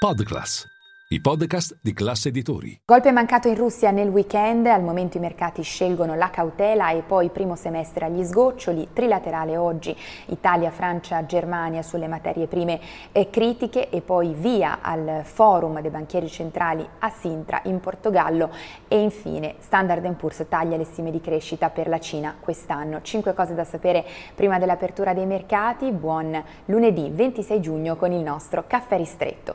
Podclass, i podcast di classe editori. Golpe mancato in Russia nel weekend, al momento i mercati scelgono la cautela e poi primo semestre agli sgoccioli, trilaterale oggi Italia, Francia, Germania sulle materie prime critiche e poi via al forum dei banchieri centrali a Sintra in Portogallo e infine Standard Poor's taglia le stime di crescita per la Cina quest'anno. Cinque cose da sapere prima dell'apertura dei mercati, buon lunedì 26 giugno con il nostro caffè ristretto.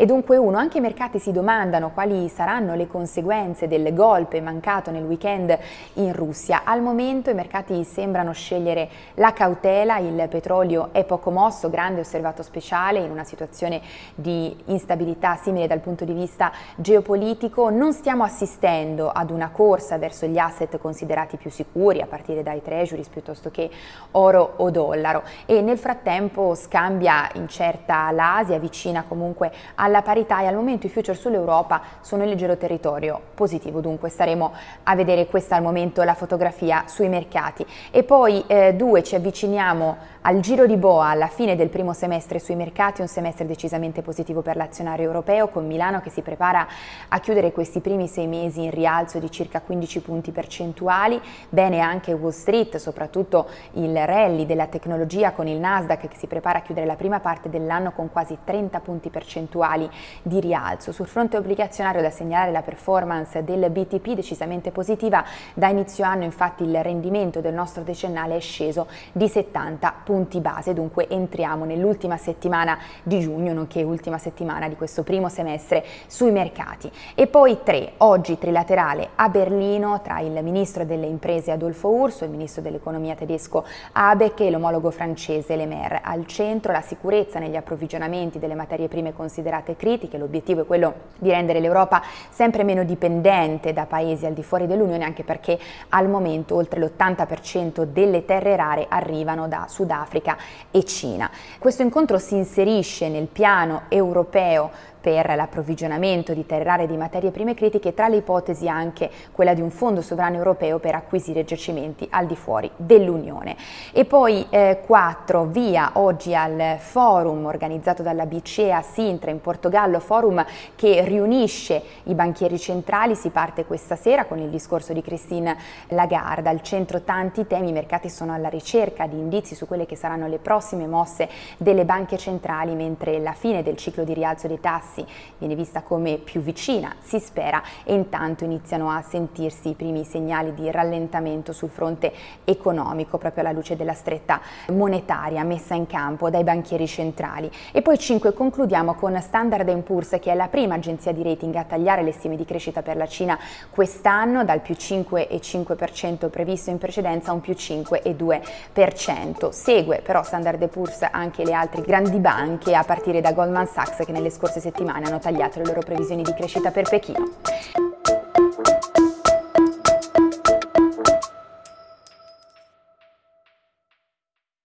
E dunque uno, anche i mercati si domandano quali saranno le conseguenze del golpe mancato nel weekend in Russia. Al momento i mercati sembrano scegliere la cautela, il petrolio è poco mosso, grande osservato speciale in una situazione di instabilità simile dal punto di vista geopolitico. Non stiamo assistendo ad una corsa verso gli asset considerati più sicuri, a partire dai treasuries piuttosto che oro o dollaro. E nel frattempo scambia incerta l'Asia, vicina comunque alla alla parità e al momento i future sull'Europa sono in leggero territorio positivo, dunque staremo a vedere questa al momento la fotografia sui mercati. E poi eh, due, ci avviciniamo al giro di boa alla fine del primo semestre sui mercati, un semestre decisamente positivo per l'azionario europeo con Milano che si prepara a chiudere questi primi sei mesi in rialzo di circa 15 punti percentuali, bene anche Wall Street, soprattutto il rally della tecnologia con il Nasdaq che si prepara a chiudere la prima parte dell'anno con quasi 30 punti percentuali di rialzo. Sul fronte obbligazionario da segnalare la performance del BTP decisamente positiva, da inizio anno infatti il rendimento del nostro decennale è sceso di 70 punti base, dunque entriamo nell'ultima settimana di giugno, nonché ultima settimana di questo primo semestre sui mercati. E poi tre, oggi trilaterale a Berlino tra il ministro delle imprese Adolfo Urso, il ministro dell'economia tedesco Abeck e l'omologo francese Le Maire. Al centro la sicurezza negli approvvigionamenti delle materie prime considerate critiche, l'obiettivo è quello di rendere l'Europa sempre meno dipendente da paesi al di fuori dell'Unione, anche perché al momento oltre l'80% delle terre rare arrivano da Sudafrica e Cina. Questo incontro si inserisce nel piano europeo per l'approvvigionamento di terre rare e di materie prime critiche, tra le ipotesi anche quella di un fondo sovrano europeo per acquisire giacimenti al di fuori dell'Unione. E poi eh, 4, via oggi al forum organizzato dalla BCE a Sintra in Portogallo, forum che riunisce i banchieri centrali, si parte questa sera con il discorso di Christine Lagarde, al centro tanti temi, i mercati sono alla ricerca di indizi su quelle che saranno le prossime mosse delle banche centrali, mentre la fine del ciclo di rialzo dei tassi tassi viene vista come più vicina, si spera, e intanto iniziano a sentirsi i primi segnali di rallentamento sul fronte economico, proprio alla luce della stretta monetaria messa in campo dai banchieri centrali. E poi 5 concludiamo con Standard Poor's che è la prima agenzia di rating a tagliare le stime di crescita per la Cina quest'anno dal più 5,5% previsto in precedenza a un più 5,2%. Segue però Standard Poor's anche le altre grandi banche a partire da Goldman Sachs che nelle scorse settimane settimane hanno tagliato le loro previsioni di crescita per Pechino.